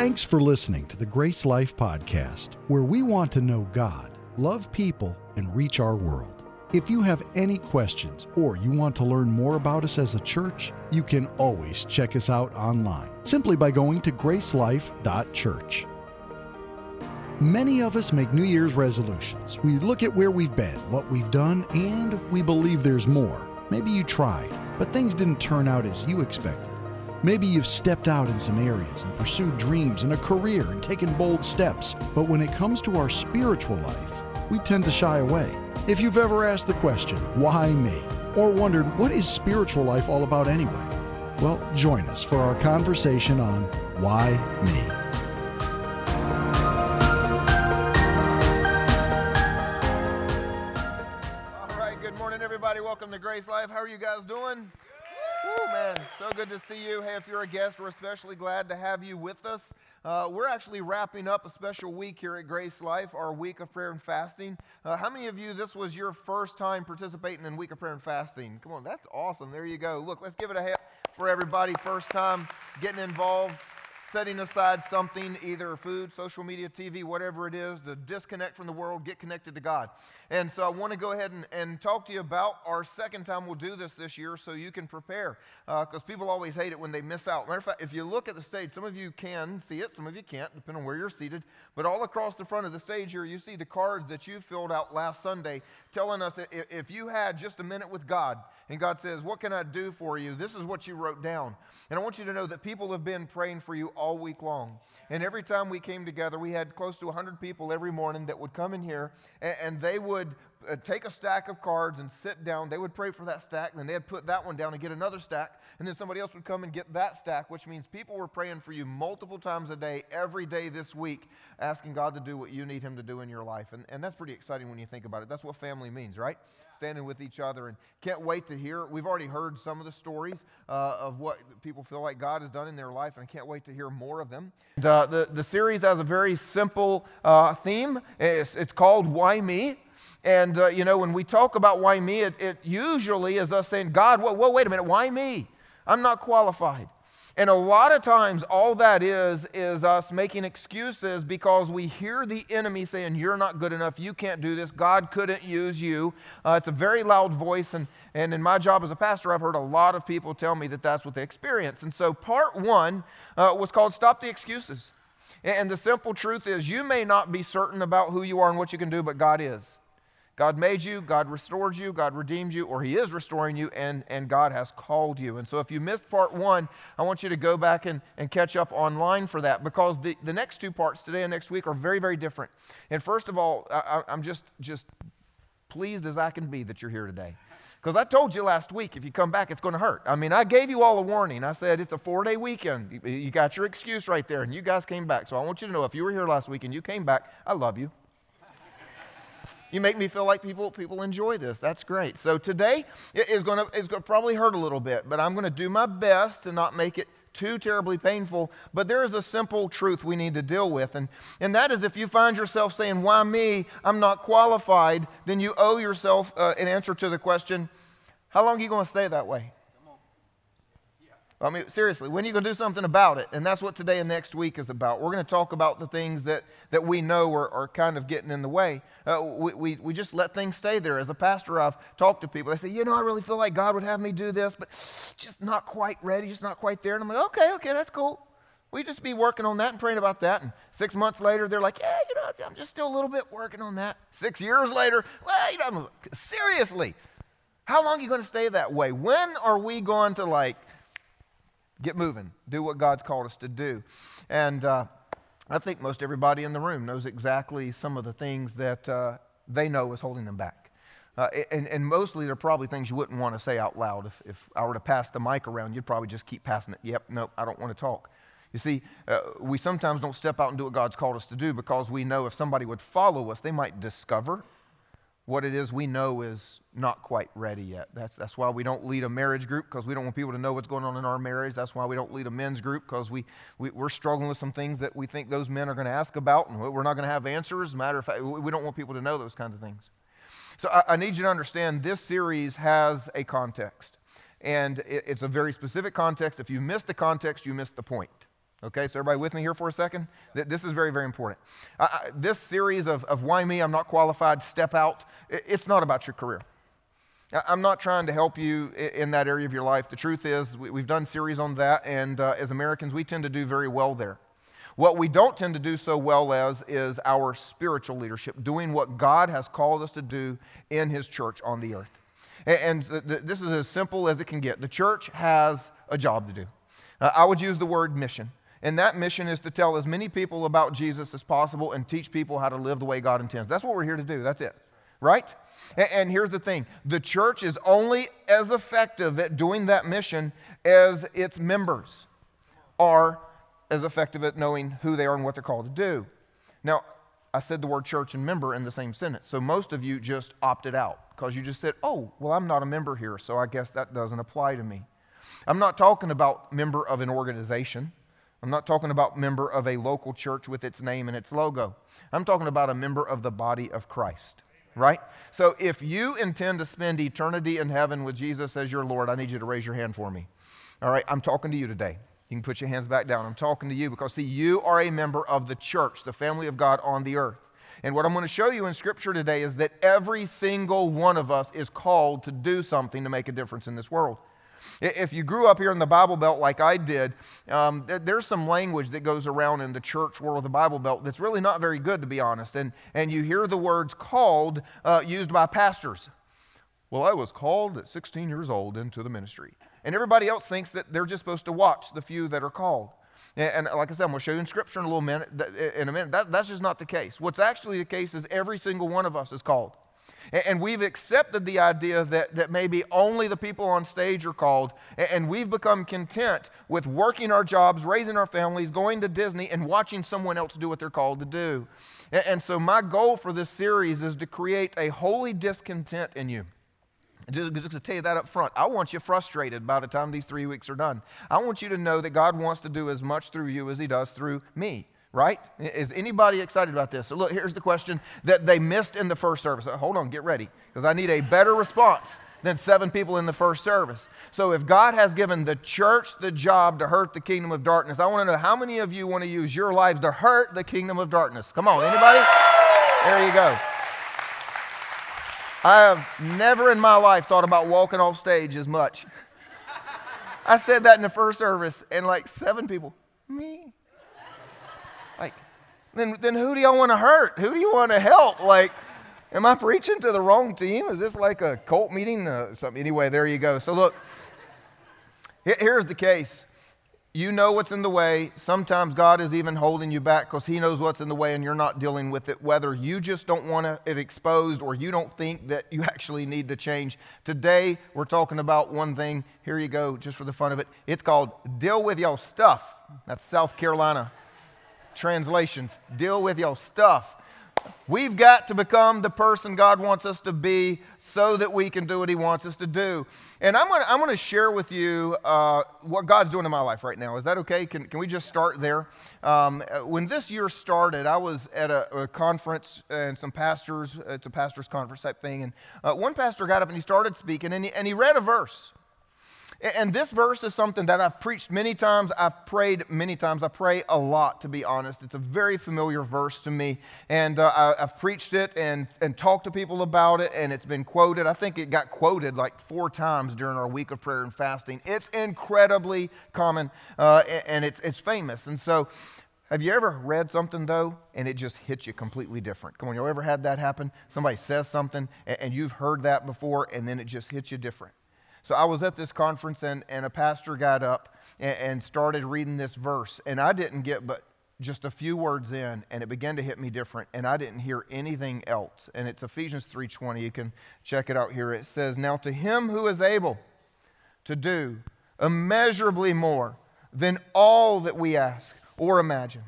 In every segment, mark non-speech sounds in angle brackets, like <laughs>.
Thanks for listening to the Grace Life Podcast, where we want to know God, love people, and reach our world. If you have any questions or you want to learn more about us as a church, you can always check us out online simply by going to gracelife.church. Many of us make New Year's resolutions. We look at where we've been, what we've done, and we believe there's more. Maybe you tried, but things didn't turn out as you expected. Maybe you've stepped out in some areas and pursued dreams and a career and taken bold steps, but when it comes to our spiritual life, we tend to shy away. If you've ever asked the question, why me? Or wondered, what is spiritual life all about anyway? Well, join us for our conversation on Why Me? All right, good morning, everybody. Welcome to Grace Life. How are you guys doing? Man, so good to see you. Hey, if you're a guest, we're especially glad to have you with us. Uh, we're actually wrapping up a special week here at Grace Life, our week of prayer and fasting. Uh, how many of you, this was your first time participating in Week of Prayer and Fasting? Come on, that's awesome. There you go. Look, let's give it a hand for everybody. First time getting involved setting aside something, either food, social media, TV, whatever it is, to disconnect from the world, get connected to God. And so I want to go ahead and, and talk to you about our second time we'll do this this year so you can prepare. Because uh, people always hate it when they miss out. Matter of fact, if you look at the stage, some of you can see it, some of you can't, depending on where you're seated. But all across the front of the stage here, you see the cards that you filled out last Sunday telling us if, if you had just a minute with God, and God says, What can I do for you? This is what you wrote down. And I want you to know that people have been praying for you all week long. And every time we came together, we had close to 100 people every morning that would come in here and, and they would take a stack of cards and sit down. They would pray for that stack, and then they'd put that one down and get another stack, and then somebody else would come and get that stack, which means people were praying for you multiple times a day, every day this week, asking God to do what you need Him to do in your life. And, and that's pretty exciting when you think about it. That's what family means, right? Standing with each other, and can't wait to hear. We've already heard some of the stories uh, of what people feel like God has done in their life, and I can't wait to hear more of them. And, uh, the, the series has a very simple uh, theme. It's, it's called Why Me? And, uh, you know, when we talk about why me, it, it usually is us saying, God, whoa, whoa, wait a minute, why me? I'm not qualified. And a lot of times, all that is, is us making excuses because we hear the enemy saying, You're not good enough. You can't do this. God couldn't use you. Uh, it's a very loud voice. And, and in my job as a pastor, I've heard a lot of people tell me that that's what they experience. And so, part one uh, was called Stop the Excuses. And the simple truth is, you may not be certain about who you are and what you can do, but God is. God made you, God restored you, God redeemed you, or He is restoring you, and, and God has called you. And so if you missed part one, I want you to go back and, and catch up online for that because the, the next two parts, today and next week, are very, very different. And first of all, I, I'm just, just pleased as I can be that you're here today. Because I told you last week, if you come back, it's going to hurt. I mean, I gave you all a warning. I said it's a four day weekend. You got your excuse right there, and you guys came back. So I want you to know if you were here last week and you came back, I love you. You make me feel like people, people enjoy this. That's great. So today is going to is going to probably hurt a little bit, but I'm going to do my best to not make it too terribly painful. But there is a simple truth we need to deal with, and, and that is if you find yourself saying, Why me? I'm not qualified, then you owe yourself uh, an answer to the question, How long are you going to stay that way? I mean, seriously, when are you going to do something about it? And that's what today and next week is about. We're going to talk about the things that, that we know are, are kind of getting in the way. Uh, we, we, we just let things stay there. As a pastor, I've talked to people. They say, you know, I really feel like God would have me do this, but just not quite ready, just not quite there. And I'm like, okay, okay, that's cool. We just be working on that and praying about that. And six months later, they're like, yeah, you know, I'm just still a little bit working on that. Six years later, well, you know, seriously, how long are you going to stay that way? When are we going to like, get moving, do what God's called us to do. And uh, I think most everybody in the room knows exactly some of the things that uh, they know is holding them back. Uh, and, and, mostly they're probably things you wouldn't want to say out loud. If, if I were to pass the mic around, you'd probably just keep passing it. Yep, no, I don't want to talk. You see, uh, we sometimes don't step out and do what God's called us to do because we know if somebody would follow us, they might discover what it is we know is not quite ready yet. That's, that's why we don't lead a marriage group because we don't want people to know what's going on in our marriage. That's why we don't lead a men's group because we, we, we're struggling with some things that we think those men are going to ask about and we're not going to have answers. Matter of fact, we don't want people to know those kinds of things. So I, I need you to understand this series has a context. And it, it's a very specific context. If you miss the context, you miss the point. Okay, so everybody with me here for a second? This is very, very important. I, this series of, of Why Me, I'm Not Qualified, Step Out, it's not about your career. I'm not trying to help you in that area of your life. The truth is, we've done series on that, and uh, as Americans, we tend to do very well there. What we don't tend to do so well as is our spiritual leadership, doing what God has called us to do in His church on the earth. And, this is as simple as it can get. The church has a job to do. Uh, I would use the word mission. And that mission is to tell as many people about Jesus as possible and teach people how to live the way God intends. That's what we're here to do. That's it. Right? And, here's the thing the church is only as effective at doing that mission as its members are as effective at knowing who they are and what they're called to do. Now, I said the word church and member in the same sentence. So most of you just opted out because you just said, oh, well, I'm not a member here, so I guess that doesn't apply to me. I'm not talking about member of an organization. I'm not talking about member of a local church with its name and its logo. I'm talking about a member of the body of Christ, right? So if you intend to spend eternity in heaven with Jesus as your Lord, I need you to raise your hand for me. All right, I'm talking to you today. You can put your hands back down. I'm talking to you because, see, you are a member of the church, the family of God on the earth. And what I'm going to show you in Scripture today is that every single one of us is called to do something to make a difference in this world. If you grew up here in the Bible Belt like I did, um, there's some language that goes around in the church world of the Bible Belt that's really not very good, to be honest. And, and you hear the words called uh, used by pastors. Well, I was called at 16 years old into the ministry. And everybody else thinks that they're just supposed to watch the few that are called. And, and like I said, I'm going to show you in Scripture in a little minute. In a minute, that, that's just not the case. What's actually the case is every single one of us is called. And we've accepted the idea that, that maybe only the people on stage are called. And we've become content with working our jobs, raising our families, going to Disney, and watching someone else do what they're called to do. And so, my goal for this series is to create a holy discontent in you. Just, just, to tell you that up front, I want you frustrated by the time these three weeks are done. I want you to know that God wants to do as much through you as He does through me right? Is anybody excited about this? So, look, here's the question that they missed in the first service. Uh, hold on, get ready, because I need a better response than seven people in the first service. So, if God has given the church the job to hurt the kingdom of darkness, I want to know how many of you want to use your lives to hurt the kingdom of darkness? Come on, anybody? There you go. I have never in my life thought about walking off stage as much. I said that in the first service, and like seven people, me. Then, then who do y'all want to hurt? Who do you want to help? Like, am I preaching to the wrong team? Is this like a cult meeting? Uh, something. Anyway, there you go. So look, here's the case. You know what's in the way. Sometimes God is even holding you back because He knows what's in the way and you're not dealing with it, whether you just don't want it exposed or you don't think that you <laughs> actually need to change. Today, we're talking about one thing. Here you go, just for the fun of it. It's called Deal with Your Stuff. That's South Carolina translations. Deal with your stuff. We've got to become the person God wants us to be so that we can do what He wants us to do. And I'm going to, I'm to share with you uh, what God's doing in my life right now. Is that okay? Can, can we just start there? Um, when this year started, I was at a, a, conference and some pastors, it's a pastor's conference type thing. And uh, one pastor got up and he started speaking and he, and he read a verse. And this verse is something that I've preached many times. I've prayed many times. I pray a lot, to be honest. It's a very familiar verse to me. And uh, I, have preached it and, and talked to people about it, and it's been quoted. I think it got quoted like four times during our week of prayer and fasting. It's incredibly common, uh, and it's, it's famous. And so, have you ever read something though and it just hits you completely different? Come on, you ever had that happen? Somebody says something and you've heard that before and then it just hits you different. So I was at this conference, and, and a pastor got up and, and started reading this verse. And I didn't get but just a few words in and it began to hit me different and i didn't hear anything else and it's ephesians 3.20 you can check it out here it says now to him who is able to do immeasurably more than all that we ask or imagine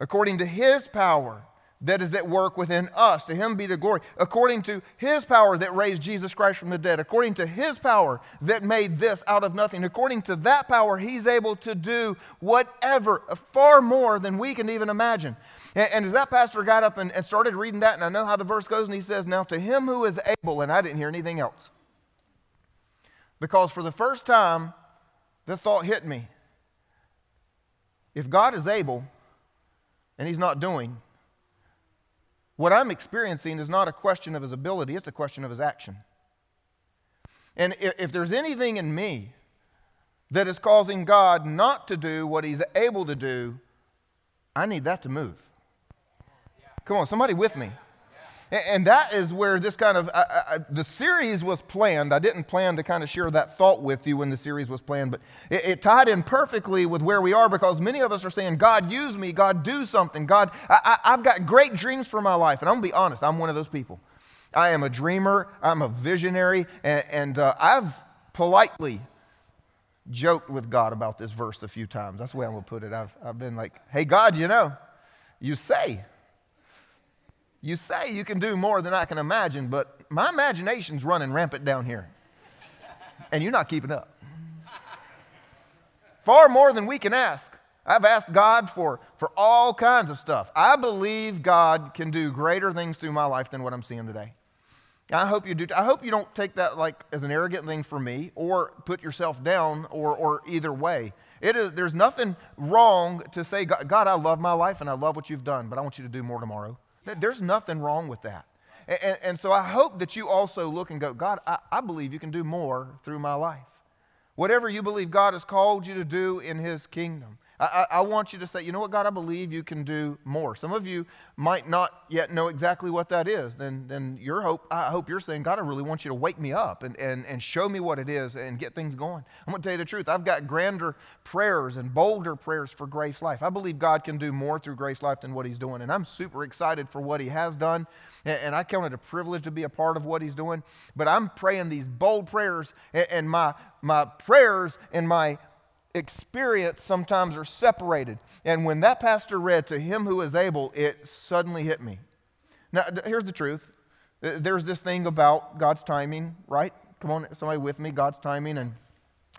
according to his power that is at work within us. To him be the glory, according to his power that raised Jesus Christ from the dead, according to his power that made this out of nothing. According to that power, he's able to do whatever, far more than we can even imagine. And, and as that pastor got up and, and started reading that, and I know how the verse goes, and he says, Now to him who is able, and I didn't hear anything else. Because for the first time, the thought hit me if God is able and He's not doing, what I'm experiencing is not a question of His ability, it's a question of His action. And if there's anything in me that is causing God not to do what He's able to do, I need that to move. Come on, somebody with me. And that is where this kind of, I, I, the series was planned. I didn't plan to kind of share that thought with you when the series was planned, but it, it tied in perfectly with where we are because many of us are saying, God, use me, God, do something. God, I, have got great dreams for my life. And I'm going to be honest, I'm one of those people. I am a dreamer, I'm a visionary, and, and uh, I've politely joked with God about this verse a few times. That's the way I'm to put it. I've, I've been like, hey, God, you know, you say, you say you can do more than I can imagine, but my imagination's running rampant down here. And you're not keeping up. Far more than we can ask. I've asked God for, for all kinds of stuff. I believe God can do greater things through my life than what I'm seeing today. I hope you do. I hope you don't take that like as an arrogant thing for me or put yourself down or, or either way. It is, there's nothing wrong to say, God, I love my life and I love what you've done, but I want you to do more tomorrow. There's nothing wrong with that. And, and so I hope that you also look and go, God, I, I believe you can do more through my life. Whatever you believe God has called you to do in His kingdom. I, I, want you to say, you know what, God, I believe you can do more. Some of you might not yet know exactly what that is. Then, then your hope, I hope you're saying, God, I really want you to wake me up and, and, and show me what it is and get things going. I'm going to tell you the truth. I've got grander prayers and bolder prayers for Grace Life. I believe God can do more through Grace Life than what He's doing. And I'm super excited for what He has done. And, and I count it a privilege to be a part of what He's doing. But I'm praying these bold prayers, and, and my, my prayers and my experience sometimes are separated. And when that pastor read to him who is able, it suddenly hit me. Now, here's the truth there's this thing about God's timing, right? Come on, somebody with me God's timing and,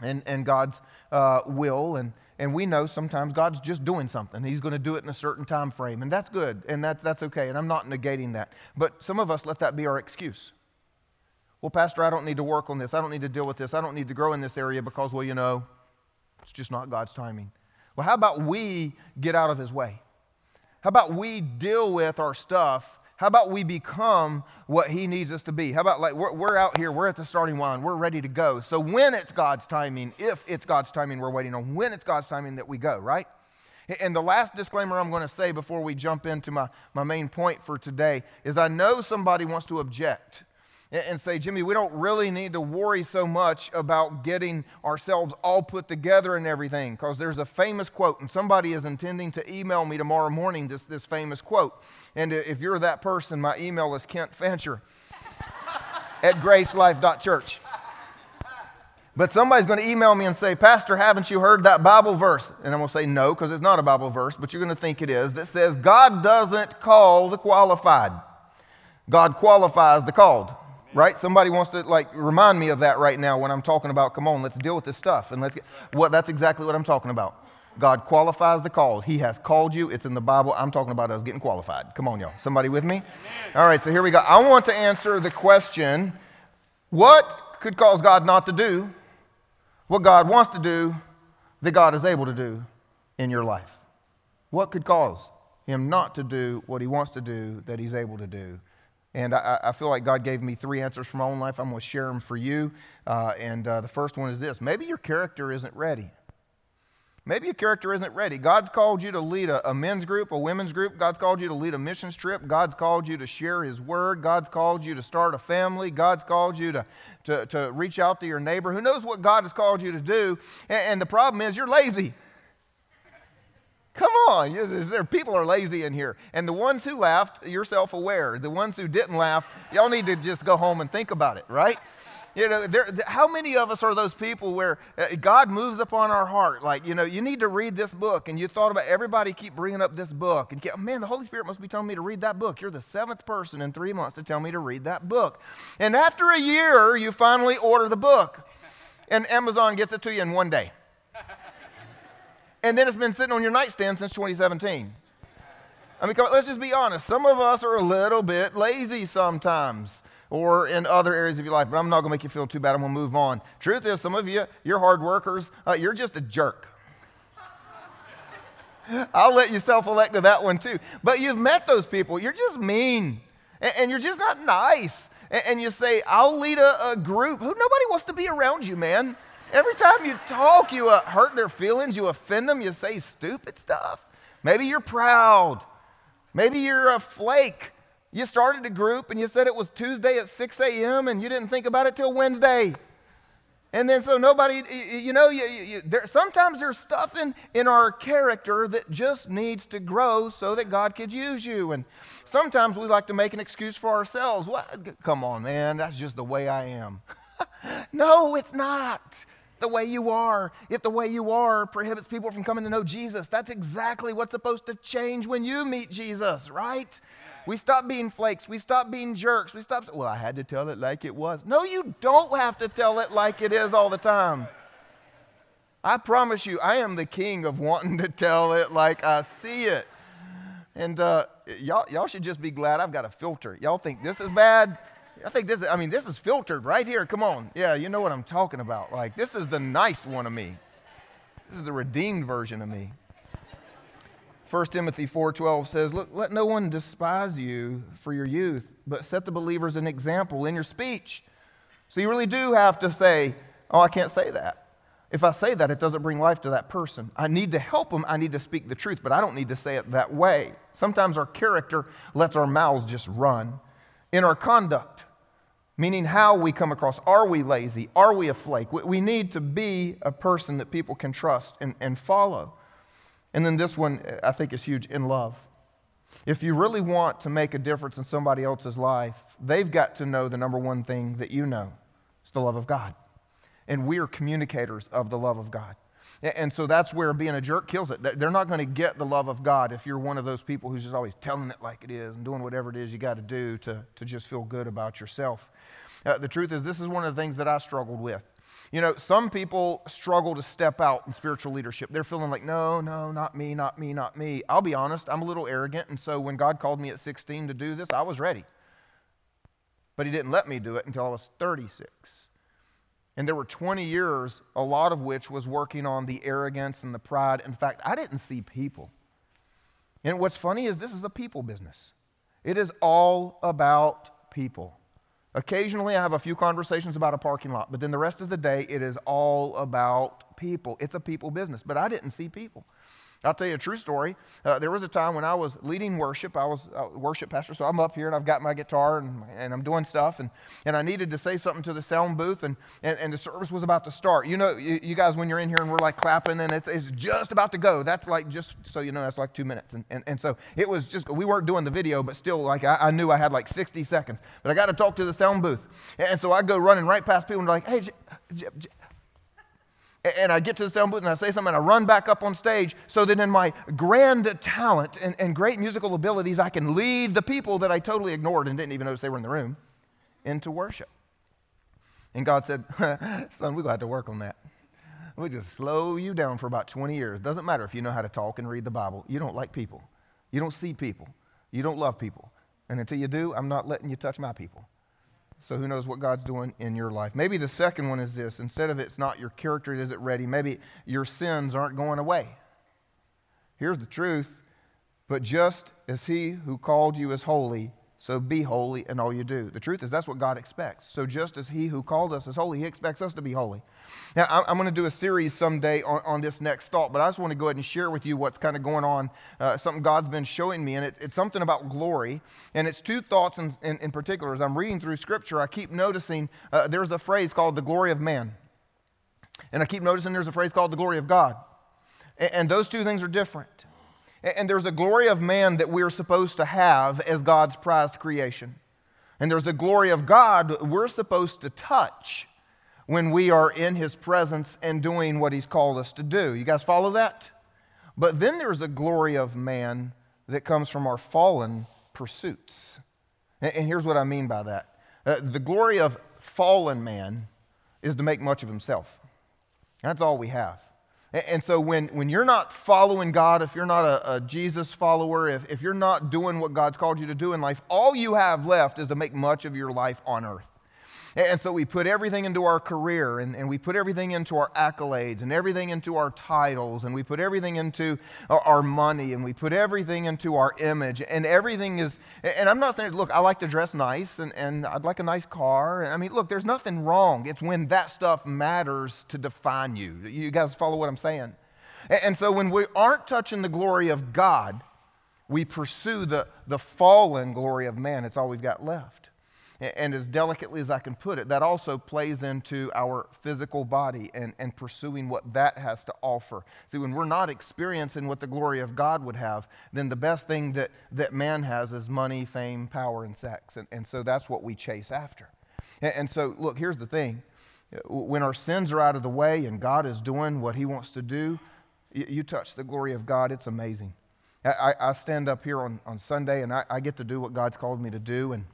and, and God's uh, will. And, and we know sometimes God's just doing something. He's going to do it in a certain time frame. And that's good. And that, that's okay. And I'm not negating that. But some of us let that be our excuse. Well, Pastor, I don't need to work on this. I don't need to deal with this. I don't need to grow in this area because, well, you know, it's just not God's timing. Well, how about we get out of His way? How about we deal with our stuff? How about we become what He needs us to be? How about like we're, we're out here, we're at the starting line, we're ready to go. So when it's God's timing, if it's God's timing we're waiting on, when it's God's timing that we go, right? And the last disclaimer I'm going to say before we jump into my, my main point for today is I know somebody wants to object and say, Jimmy, we don't really need to worry so much about getting ourselves all put together and everything, because there's a famous quote, and somebody is intending to email me tomorrow morning this, this famous quote. And if you're that person, my email is Kent Fancher <laughs> at gracelife.church. But somebody's going to email me and say, Pastor, haven't you heard that Bible verse? And I'm going to say, no, because it's not a Bible verse, but you're going to think it is, that says, God doesn't call the qualified, God qualifies the called right? Somebody wants to like remind me of that right now when I'm talking about, come on, let's deal with this stuff. And let's get, well, that's exactly what I'm talking about. God qualifies the called. He has called you. It's in the Bible. I'm talking about us getting qualified. Come on, y'all. Somebody with me? Amen. All right, so here we go. I want to answer the question what could cause God not to do what God wants to do that God is able to do in your life? What could cause him not to do what he wants to do that he's able to do and I, I, feel like God gave me three answers from my own life. I'm going to share them for you. Uh, and uh, the first one is this maybe your character isn't ready. Maybe your character isn't ready. God's called you to lead a, a, men's group, a women's group. God's called you to lead a missions trip. God's called you to share His word. God's called you to start a family. God's called you to, to, to reach out to your neighbor. Who knows what God has called you to do? and, and the problem is you're lazy. Come on, there people are lazy in here. And the ones who laughed, you're self-aware. The ones who didn't laugh, y'all need to just go home and think about it, right? You know, there, how many of us are those people where uh, God moves upon our heart? Like, you know, you need to read this book, and you thought about everybody keep bringing up this book, and keep, man, the Holy Spirit must be telling me to read that book. You're the seventh person in three months to tell me to read that book, and after a year, you finally order the book, and Amazon gets it to you in one day and then it's been sitting on your nightstand since 2017. I mean, let's just be honest. Some of us are a little bit lazy sometimes or in other areas of your life, but I'm not going to make you feel too bad. I'm going to move on. Truth is, some of you, you're hard workers, uh, you're just a jerk. <laughs> I'll let you self elect to that one too. But you've met those people. You're just mean. And, and you're just not nice. And, and you say, I'll lead a, a, group. Who nobody wants to be around you, man. Every time you talk, you uh, hurt their feelings, you offend them, you say stupid stuff. Maybe you're proud. Maybe you're a flake. You started a group and you said it was Tuesday at 6 a.m. and you didn't think about it till Wednesday. And then so nobody, you know, you, you, there, sometimes there's stuff in, in our character that just needs to grow so that God could use you. And sometimes we like to make an excuse for ourselves. What? Come on, man, that's just the way I am. <laughs> no, it's not the way you are. If the way you are prohibits people from coming to know Jesus, that's exactly what's supposed to change when you meet Jesus, right? We stop being flakes. We stop being jerks. We stop, well, I had to tell it like it was. No, you don't have to tell it like it is all the time. I promise you, I am the king of wanting to tell it like I see it. And uh, y'all, y'all should just be glad I've got a filter. Y'all think this is bad? I think this is, I mean, this is filtered right here. Come on. Yeah, you know what I'm talking about. Like, this is the nice one of me. This is the redeemed version of me. 1 Timothy 4:12 says, "Look, let no one despise you for your youth, but set the believers an example in your speech." So you really do have to say, "Oh, I can't say that." If I say that, it doesn't bring life to that person. I need to help them. I need to speak the truth, but I don't need to say it that way. Sometimes our character lets our mouths just run. In our conduct, meaning how we come across. Are we lazy? Are we a flake? We need to be a person that people can trust and, and follow. And then this one, I think, is huge in love. If you really want to make a difference in somebody else's life, they've got to know the number one thing that you know it's the love of God. And we are communicators of the love of God. And so that's where being a jerk kills it. They're not going to get the love of God if you're one of those people who's just always telling it like it is and doing whatever it is you got to do to, to just feel good about yourself. Uh, the truth is, this is one of the things that I struggled with. You know, some people struggle to step out in spiritual leadership. They're feeling like, no, no, not me, not me, not me. I'll be honest, I'm a little arrogant. And so when God called me at 16 to do this, I was ready. But He didn't let me do it until I was 36. And there were 20 years, a lot of which was working on the arrogance and the pride. In fact, I didn't see people. And what's funny is this is a people business, it is all about people. Occasionally, I have a few conversations about a parking lot, but then the rest of the day, it is all about people. It's a people business, but I didn't see people. I'll tell you a true story. Uh, there was a time when I was leading worship. I was a worship pastor, so I'm up here and I've got my guitar and, and I'm doing stuff. And, and I needed to say something to the sound booth, and, and, and the service was about to start. You know, you, you, guys, when you're in here and we're like clapping and it's, it's just about to go, that's like just so you know, that's like two minutes. And, and, and so it was just, we weren't doing the video, but still, like I, I knew I had like 60 seconds. But I got to talk to the sound booth. And so I go running right past people and like, hey, J- J- J- and I get to the sound booth and I say something and I run back up on stage so that in my grand talent and, and great musical abilities, I can lead the people that I totally ignored and didn't even notice they were in the room into worship. And God said, <laughs> Son, we're going to have to work on that. We just slow you down for about 20 years. Doesn't matter if you know how to talk and read the Bible. You don't like people. You don't see people. You don't love people. And until you do, I'm not letting you touch my people. So who knows what God's doing in your life? Maybe the second one is this instead of it's not your character, is it ready? Maybe your sins aren't going away. Here's the truth. But just as he who called you is holy, so be holy in all you do. The truth is, that's what God expects. So just as He who called us is holy, He expects us to be holy. Now, I'm going to do a series someday on, on this next thought, but I just want to go ahead and share with you what's kind of going on, uh, something God's been showing me, and it, it's something about glory. And it's two thoughts in, in, in particular. As I'm reading through Scripture, I keep noticing uh, there's a phrase called the glory of man. And I keep noticing there's a phrase called the glory of God. and, and those two things are different. And there's a glory of man that we're supposed to have as God's prized creation. And there's a glory of God we're supposed to touch when we are in His presence and doing what He's called us to do. You guys follow that? But then there's a glory of man that comes from our fallen pursuits. And here's what I mean by that uh, the glory of fallen man is to make much of himself. That's all we have. And so when, when you're not following God, if you're not a, a, Jesus follower, if, if you're not doing what God's called you to do in life, all you have left is to make much of your life on earth. And so we put everything into our career and, and we put everything into our accolades and everything into our titles and we put everything into our, money and we put everything into our image and everything is, and I'm not saying, look, I like to dress nice and, and I'd like a nice car. I mean, look, there's nothing wrong. It's when that stuff matters to define you. You guys follow what I'm saying? And so when we aren't touching the glory of God, we pursue the, the fallen glory of man. It's all we've got left. And as delicately as I can put it, that also plays into our physical body and, and pursuing what that has to offer. See, when we're not experiencing what the glory of God would have, then the best thing that, that man has is money, fame, power, and sex. And, and so that's what we chase after. And, and so, look, here's the thing when our sins are out of the way and God is doing what he wants to do, you, you touch the glory of God, it's amazing. I, I stand up here on, on Sunday and I, I get to do what God's called me to do. And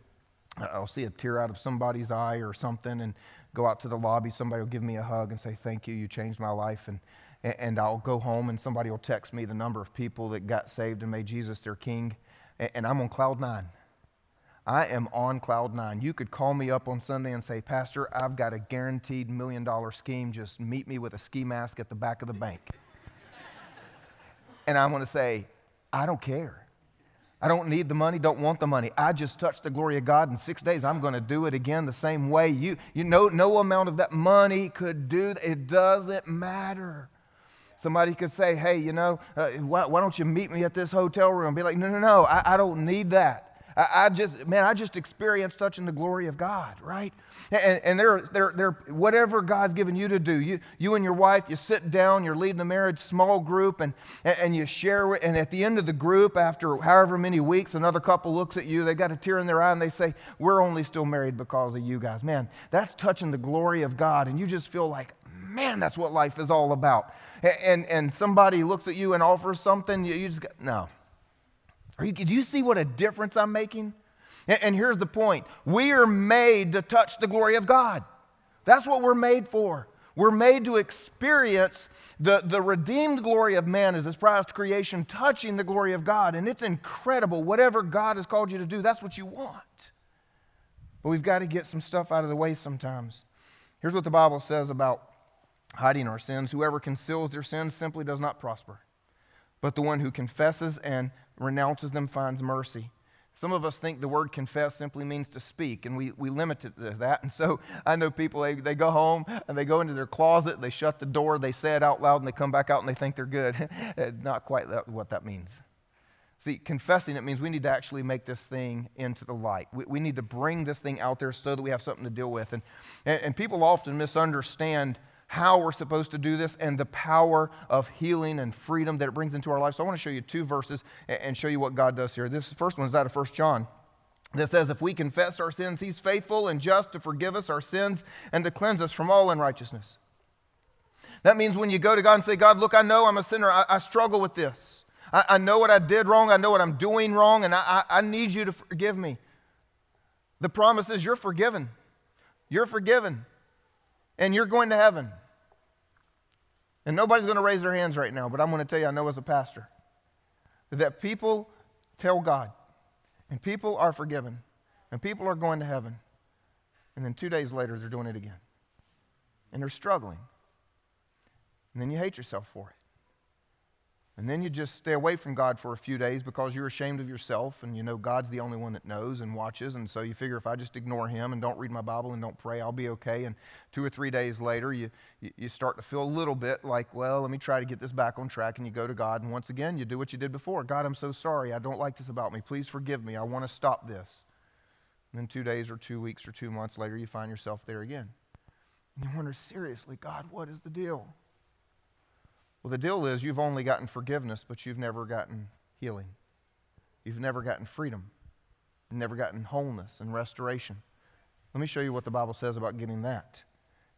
I'll see a tear out of somebody's eye or something and go out to the lobby. Somebody will give me a hug and say, Thank you, you changed my life. And, and I'll go home and somebody will text me the number of people that got saved and made Jesus their king. And I'm on cloud nine. I am on cloud nine. You could call me up on Sunday and say, Pastor, I've got a guaranteed million dollar scheme. Just meet me with a ski mask at the back of the bank. <laughs> and I'm going to say, I don't care. I don't need the money, don't want the money. I just touched the glory of God in six days. I'm going to do it again the same way. You, you know, no amount of that money could do It doesn't matter. Somebody could say, hey, you know, uh, why, why, don't you meet me at this hotel room? Be like, no, no, no, I, I don't need that. I, I, just, man, I just experienced touching the glory of God, right? And, and they're, they're, they're, whatever God's given you to do, you, you and your wife, you sit down, you're leading a marriage small group, and, and you share, and at the end of the group, after however many weeks, another couple looks at you, they got a tear in their eye, and they say, We're only still married because of you guys. Man, that's touching the glory of God, and you just feel like, Man, that's what life is all about. And, and somebody looks at you and offers something, you, you just go, No. You, do you see what a difference I'm making? And, and here's the point we are made to touch the glory of God. That's what we're made for. We're made to experience the, the redeemed glory of man as his prized creation, touching the glory of God. And it's incredible. Whatever God has called you to do, that's what you want. But we've got to get some stuff out of the way sometimes. Here's what the Bible says about hiding our sins whoever conceals their sins simply does not prosper, but the one who confesses and renounces them finds mercy. Some of us think the word confess simply means to speak, and we, we limit it to that. And so I know people, they, they go home and they go into their closet, they shut the door, they say it out loud, and they come back out and they think they're good. <laughs> Eh, not quite that, what that means. See, confessing, it means we need to actually make this thing into the light. We, we need to bring this thing out there so that we have something to deal with. And, and, and people often misunderstand how we're supposed to do this and the power of healing and freedom that it brings into our life. So I want to show you two verses and show you what God does here. This first one is out of 1 John that says, If we confess our sins, he's faithful and just to forgive us our sins and to cleanse us from all unrighteousness. That means when you go to God and say, God, look, I know I'm a sinner. I, I struggle with this. I, know what I did wrong. I know what I'm doing wrong, and I, I need you to forgive me. The promise is you're forgiven. You're forgiven and you're going to heaven. And nobody's going to raise their hands right now, but I'm going to tell you, I know as a pastor, that people tell God, and people are forgiven, and people are going to heaven. And then two days later, they're doing it again. And they're struggling. And then you hate yourself for it. And then you just stay away from God for a few days because you're ashamed of yourself and you know God's the only one that knows and watches. And so you figure if I just ignore Him and don't read my Bible and don't pray, I'll be okay. And two or three days later, you, you start to feel a little bit like, well, let me try to get this back on track. And you go to God. And once again, you do what you did before God, I'm so sorry. I don't like this about me. Please forgive me. I want to stop this. And then two days or two weeks or two months later, you find yourself there again. And you wonder, seriously, God, what is the deal? Well, the deal is you've only gotten forgiveness, but you've never gotten healing. You've never gotten freedom. You've never gotten wholeness and restoration. Let me show you what the Bible says about getting that.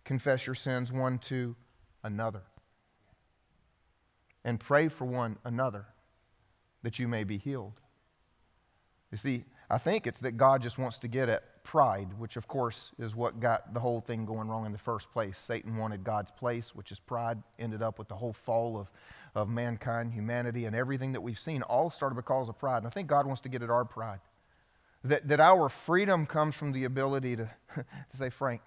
Confess your sins one to another. And pray for one another that you may be healed. You see, I think it's that God just wants to get at pride, which of course is what got the whole thing going wrong in the first place. Satan wanted God's place, which is pride, ended up with the whole fall of, of mankind, humanity, and everything that we've seen all started because of pride. And I think God wants to get at our pride. that, that our freedom comes from the ability to, <laughs> to say, Frank,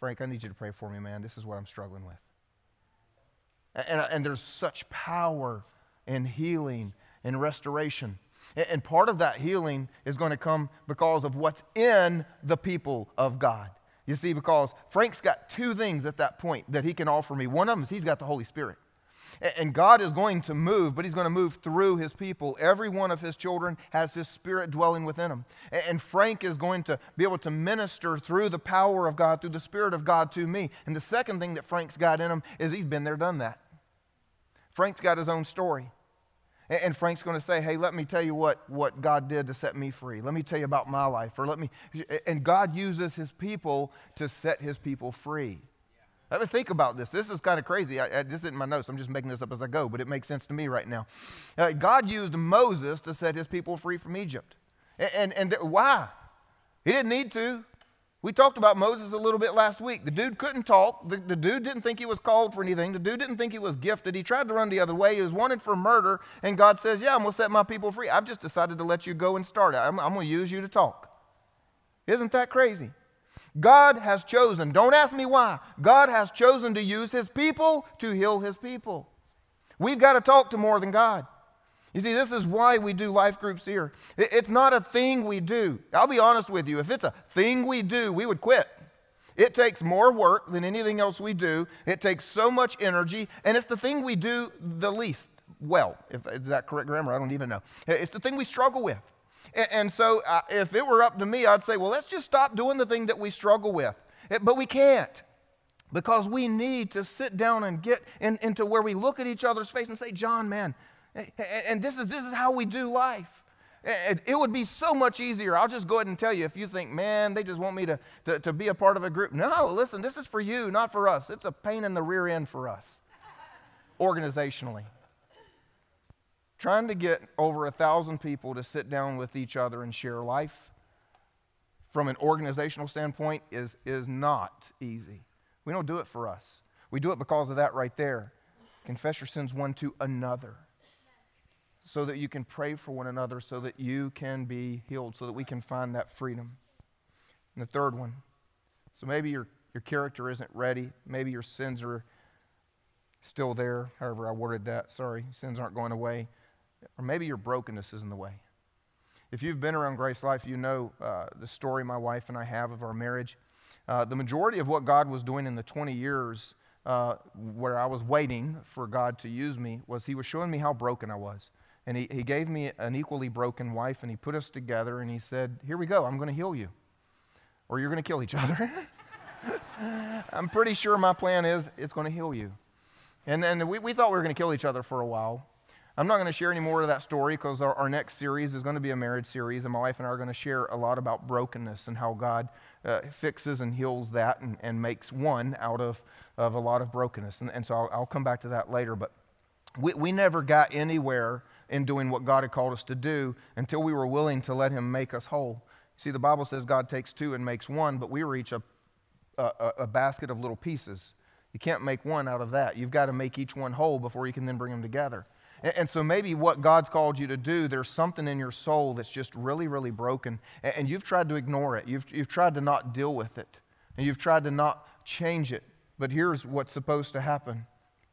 Frank, I need you to pray for me, man. This is what I'm struggling with. And, and there's such power in healing and restoration. And part of that healing is going to come because of what's in the people of God. You see, because Frank's got two things at that point that he can offer me. One of them is he's got the Holy Spirit. And God is going to move, but He's going to move through His people. Every one of His children has His Spirit dwelling within them. And Frank is going to be able to minister through the power of God, through the Spirit of God to me. And the second thing that Frank's got in him is he's been there, done that. Frank's got his own story. And Frank's going to say, hey, let me tell you what, what God did to set me free. Let me tell you about my life. Or let me, and God uses his people to set his people free. I mean, think about this. This is kind of crazy. I, I, this isn't my notes. I'm just making this up as I go, but it makes sense to me right now. Uh, God used Moses to set his people free from Egypt. And, and, and th- why? He didn't need to. We talked about Moses a little bit last week. The dude couldn't talk. The, the, dude didn't think he was called for anything. The dude didn't think he was gifted. He tried to run the other way. He was wanted for murder. And God says, Yeah, I'm going to set my people free. I've just decided to let you go and start it. I'm, I'm going to use you to talk. Isn't that crazy? God has chosen, don't ask me why, God has chosen to use his people to heal his people. We've got to talk to more than God. You see, this is why we do life groups here. It's not a thing we do. I'll be honest with you. If it's a thing we do, we would quit. It takes more work than anything else we do. It takes so much energy, and it's the thing we do the least well. If, is that correct grammar? I don't even know. It's the thing we struggle with. And, and so, uh, if it were up to me, I'd say, well, let's just stop doing the thing that we struggle with. It, but we can't because we need to sit down and get in, into where we look at each other's face and say, John, man, and this is, this is how we do life. It would be so much easier. I'll just go ahead and tell you if you think, man, they just want me to, to, to, be a part of a group. No, listen, this is for you, not for us. It's a pain in the rear end for us, organizationally. Trying to get over a thousand people to sit down with each other and share life from an organizational standpoint is, is not easy. We don't do it for us. We do it because of that right there. Confess your sins one to another so that you can pray for one another, so that you can be healed, so that we can find that freedom. And the third one so maybe your, your character isn't ready, maybe your sins are still there, however I worded that. Sorry, sins aren't going away. Or maybe your brokenness is in the way. If you've been around Grace Life, you know uh, the story my wife and I have of our marriage. Uh, the majority of what God was doing in the 20 years uh, where I was waiting for God to use me was He was showing me how broken I was. And he, he gave me an equally broken wife, and he put us together, and he said, Here we go, I'm going to heal you, or you're going to kill each other. <laughs> I'm pretty sure my plan is it's going to heal you. And then we, we thought we were going to kill each other for a while. I'm not going to share any more of that story because our, our, next series is going to be a marriage series, and my wife and I are going to share a lot about brokenness and how God uh, fixes and heals that and, and makes one out of, of a lot of brokenness. And, and so I'll, I'll come back to that later. But we, we never got anywhere in doing what God had called us to do until we were willing to let Him make us whole. See, the Bible says God takes two and makes one, but we were each a, a, a basket of little pieces. You can't make one out of that. You've got to make each one whole before you can then bring them together. And, so maybe what God's called you to do, there's something in your soul that's just really, really broken, and, you've tried to ignore it. You've, you've tried to not deal with it, and you've tried to not change it. But here's what's supposed to happen.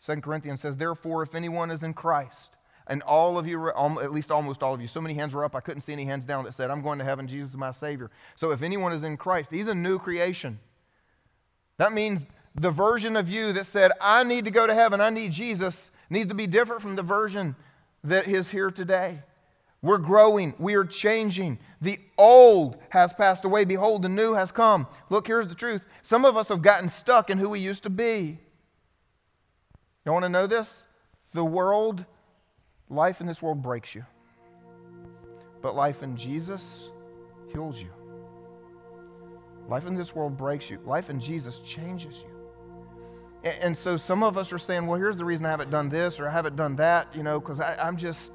2 Corinthians says, Therefore, if anyone is in Christ, and all of you, at least almost all of you, so many hands were up, I couldn't see any hands down that said, I'm going to heaven, Jesus is my Savior. So if anyone is in Christ, he's a new creation. That means the version of you that said, I need to go to heaven, I need Jesus, needs to be different from the version that is here today. We're growing. We are changing. The old has passed away. Behold, the new has come. Look, here's the truth. Some of us have gotten stuck in who we used to be. You want to know this? The world Life in this world breaks you, but life in Jesus heals you. Life in this world breaks you, life in Jesus changes you. And, so some of us are saying, well, here's the reason I haven't done this or I haven't done that, you know, because I'm just.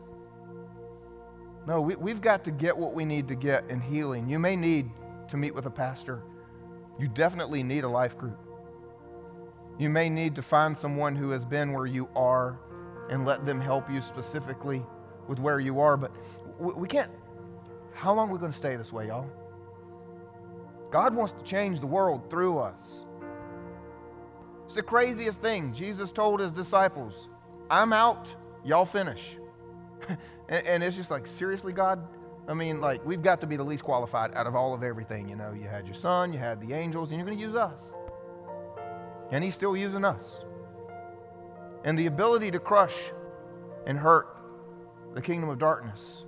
No, we, we've got to get what we need to get in healing. You may need to meet with a pastor. You definitely need a life group. You may need to find someone who has been where you are and let them help you specifically with where you are. But we can't, how long are we going to stay this way, y'all? God wants to change the world through us. It's the craziest thing. Jesus told his disciples, I'm out, y'all finish. <laughs> and, and, it's just like, seriously, God? I mean, like, we've got to be the least qualified out of all of everything. You know, you had your son, you had the angels, and you're going to use us. And he's still using us. And the ability to crush and hurt the kingdom of darkness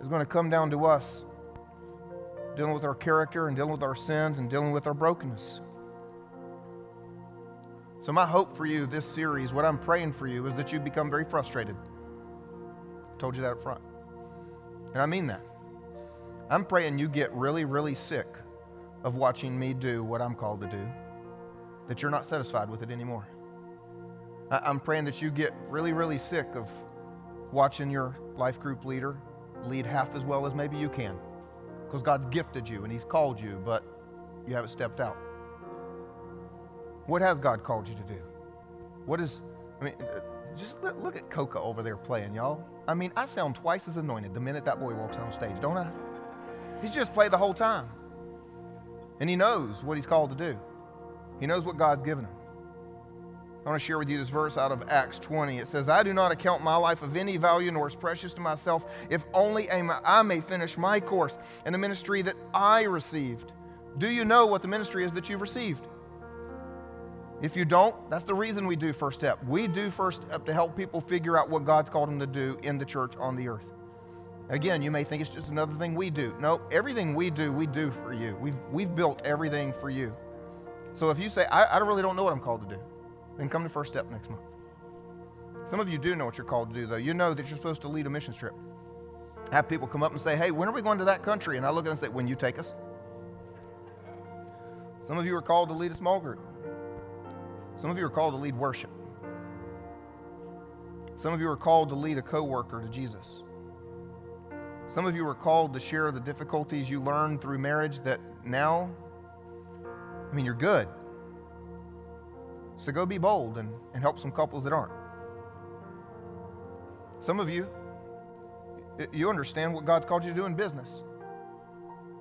is going to come down to us dealing with our character and dealing with our sins and dealing with our brokenness. So, my hope for you this series, what I'm praying for you, is that you become very frustrated. I told you that up front. And I mean that. I'm praying you get really, really sick of watching me do what I'm called to do, that you're not satisfied with it anymore. I'm praying that you get really, really sick of watching your life group leader lead half as well as maybe you can because God's gifted you and He's called you, but you haven't stepped out. What has God called you to do? What is, I mean, uh, just look at Coca over there playing, y'all. I mean, I sound twice as anointed the minute that boy walks on stage, don't I? He's just played the whole time. And he knows what he's called to do, he knows what God's given him. I want to share with you this verse out of Acts 20. It says, I do not account my life of any value nor as precious to myself, if only I may finish my course in the ministry that I received. Do you know what the ministry is that you've received? If you don't, that's the reason we do First Step. We do First Step to help people figure out what God's called them to do in the church on the earth. Again, you may think it's just another thing we do. No, everything we do, we do for you. We've, we've built everything for you. So if you say, I, I really don't know what I'm called to do, then come to First Step next month. Some of you do know what you're called to do, though. You know that you're supposed to lead a mission trip. Have people come up and say, Hey, when are we going to that country? And I look at them and say, When you take us. Some of you are called to lead a small group. Some of you are called to lead worship. Some of you are called to lead a coworker to Jesus. Some of you are called to share the difficulties you learned through marriage that now, I mean, you're good. So go be bold and, and help some couples that aren't. Some of you, you understand what God's called you to do in business.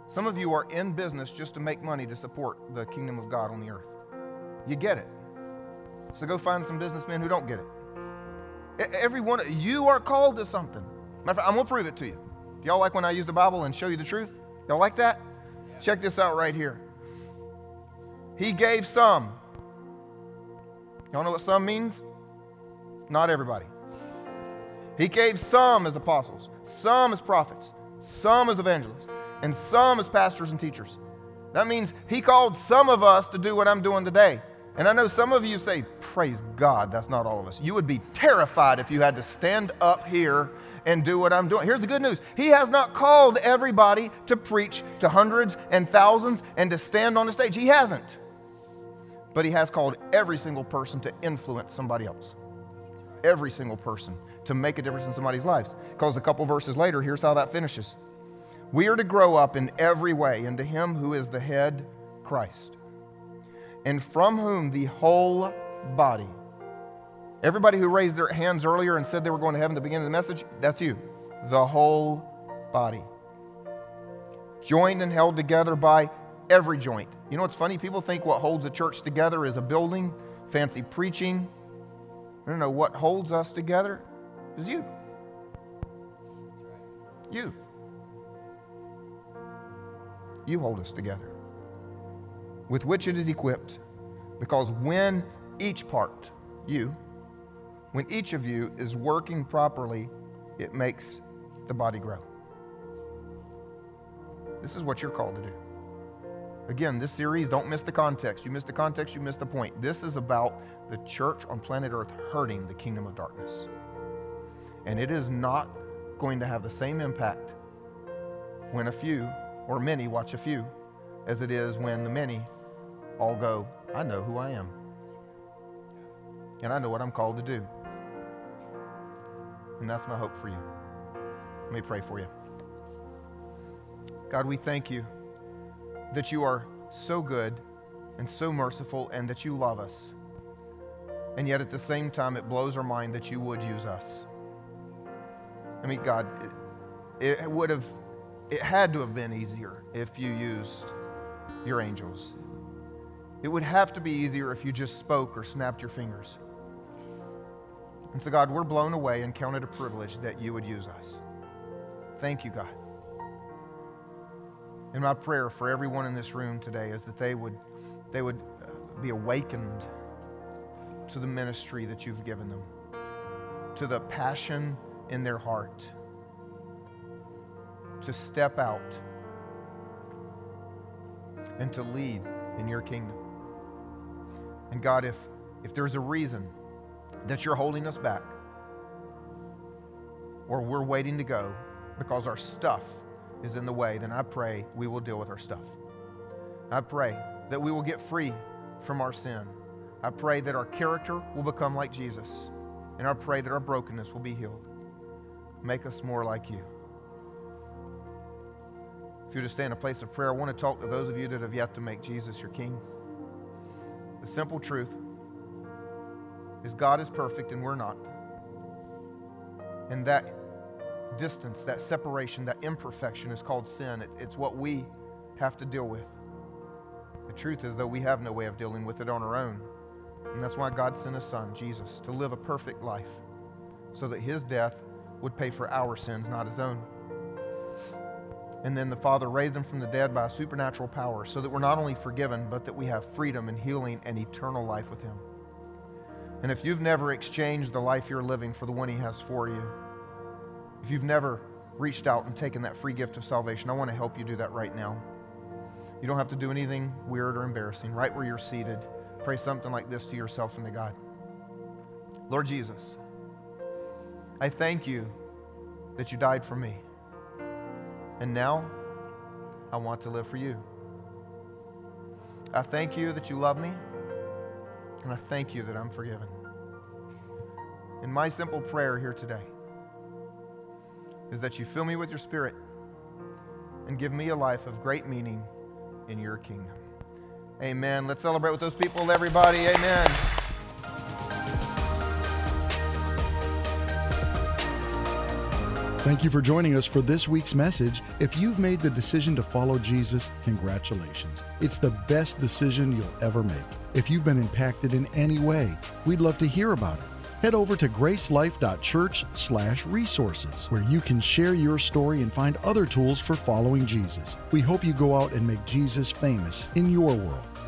Some of you are in business just to make money to support the kingdom of God on the earth. You get it. So go find some businessmen who don't get it. Every one, of you are called to something. Matter of fact, I'm going to prove it to you. Do y'all like when I use the Bible and show you the truth? Y'all like that? Check this out right here. He gave some Y'all know what some means? Not everybody. He gave some as apostles, some as prophets, some as evangelists, and some as pastors and teachers. That means he called some of us to do what I'm doing today. And I know some of you say, Praise God, that's not all of us. You would be terrified if you had to stand up here and do what I'm doing. Here's the good news He has not called everybody to preach to hundreds and thousands and to stand on a stage. He hasn't but He has called every single person to influence somebody else. Every single person to make a difference in somebody's lives. Because a couple verses later, here's how that finishes. We are to grow up in every way into Him who is the head, Christ, and from whom the whole body. Everybody who raised their hands earlier and said they were going to heaven at the beginning of the message, that's you. The whole body. Joined and held together by every joint. You know what's funny? People think what holds a church together is a building, fancy preaching. I don't know. What holds us together is you. You. You hold us together. With which it is equipped. Because when each part, you, when each of you is working properly, it makes the body grow. This is what you're called to do. Again, this series, don't miss the context. You miss the context, you miss the point. This is about the church on planet Earth hurting the kingdom of darkness. And it is not going to have the same impact when a few or many watch a few as it is when the many all go, I know who I am. And I know what I'm called to do. And that's my hope for you. Let me pray for you. God, we thank you that you are so good and so merciful and that you love us. And yet at the same time, it blows our mind that you would use us. I mean, God, it, it would have it had to have been easier if you used your angels. It would have to be easier if you just spoke or snapped your fingers. And so, God, we're blown away and count it a privilege that you would use us. Thank you, God. And my prayer for everyone in this room today is that they would, they would uh, be awakened to the ministry that you've given them, to the passion in their heart, to step out and to lead in your kingdom. And God, if, if there's a reason that you're holding us back, or we're waiting to go because our stuff is in the way, then I pray we will deal with our stuff. I pray that we will get free from our sin. I pray that our character will become like Jesus. And I pray that our brokenness will be healed. Make us more like you. If you just stay in a place of prayer, I want to talk to those of you that have yet to make Jesus your King. The simple truth is God is perfect and we're not. And that distance, that separation, that imperfection is called sin. It, it's what we have to deal with. The truth is, though, we have no way of dealing with it on our own. And that's why God sent His Son, Jesus, to live a perfect life so that His death would pay for our sins, not His own. And then the Father raised Him from the dead by supernatural power so that we're not only forgiven, but that we have freedom and healing and eternal life with Him. And if you've never exchanged the life you're living for the one He has for you, if you've never reached out and taken that free gift of salvation, I want to help you do that right now. You don't have to do anything weird or embarrassing. Right where you're seated, pray something like this to yourself and to God Lord Jesus, I thank you that you died for me. And now I want to live for you. I thank you that you love me, and I thank you that I'm forgiven. In my simple prayer here today, is that you fill me with your spirit and give me a life of great meaning in your kingdom. Amen. Let's celebrate with those people, everybody. Amen. Thank you for joining us for this week's message. If you've made the decision to follow Jesus, congratulations. It's the best decision you'll ever make. If you've been impacted in any way, we'd love to hear about it head over to gracelife.church/resources where you can share your story and find other tools for following Jesus. We hope you go out and make Jesus famous in your world.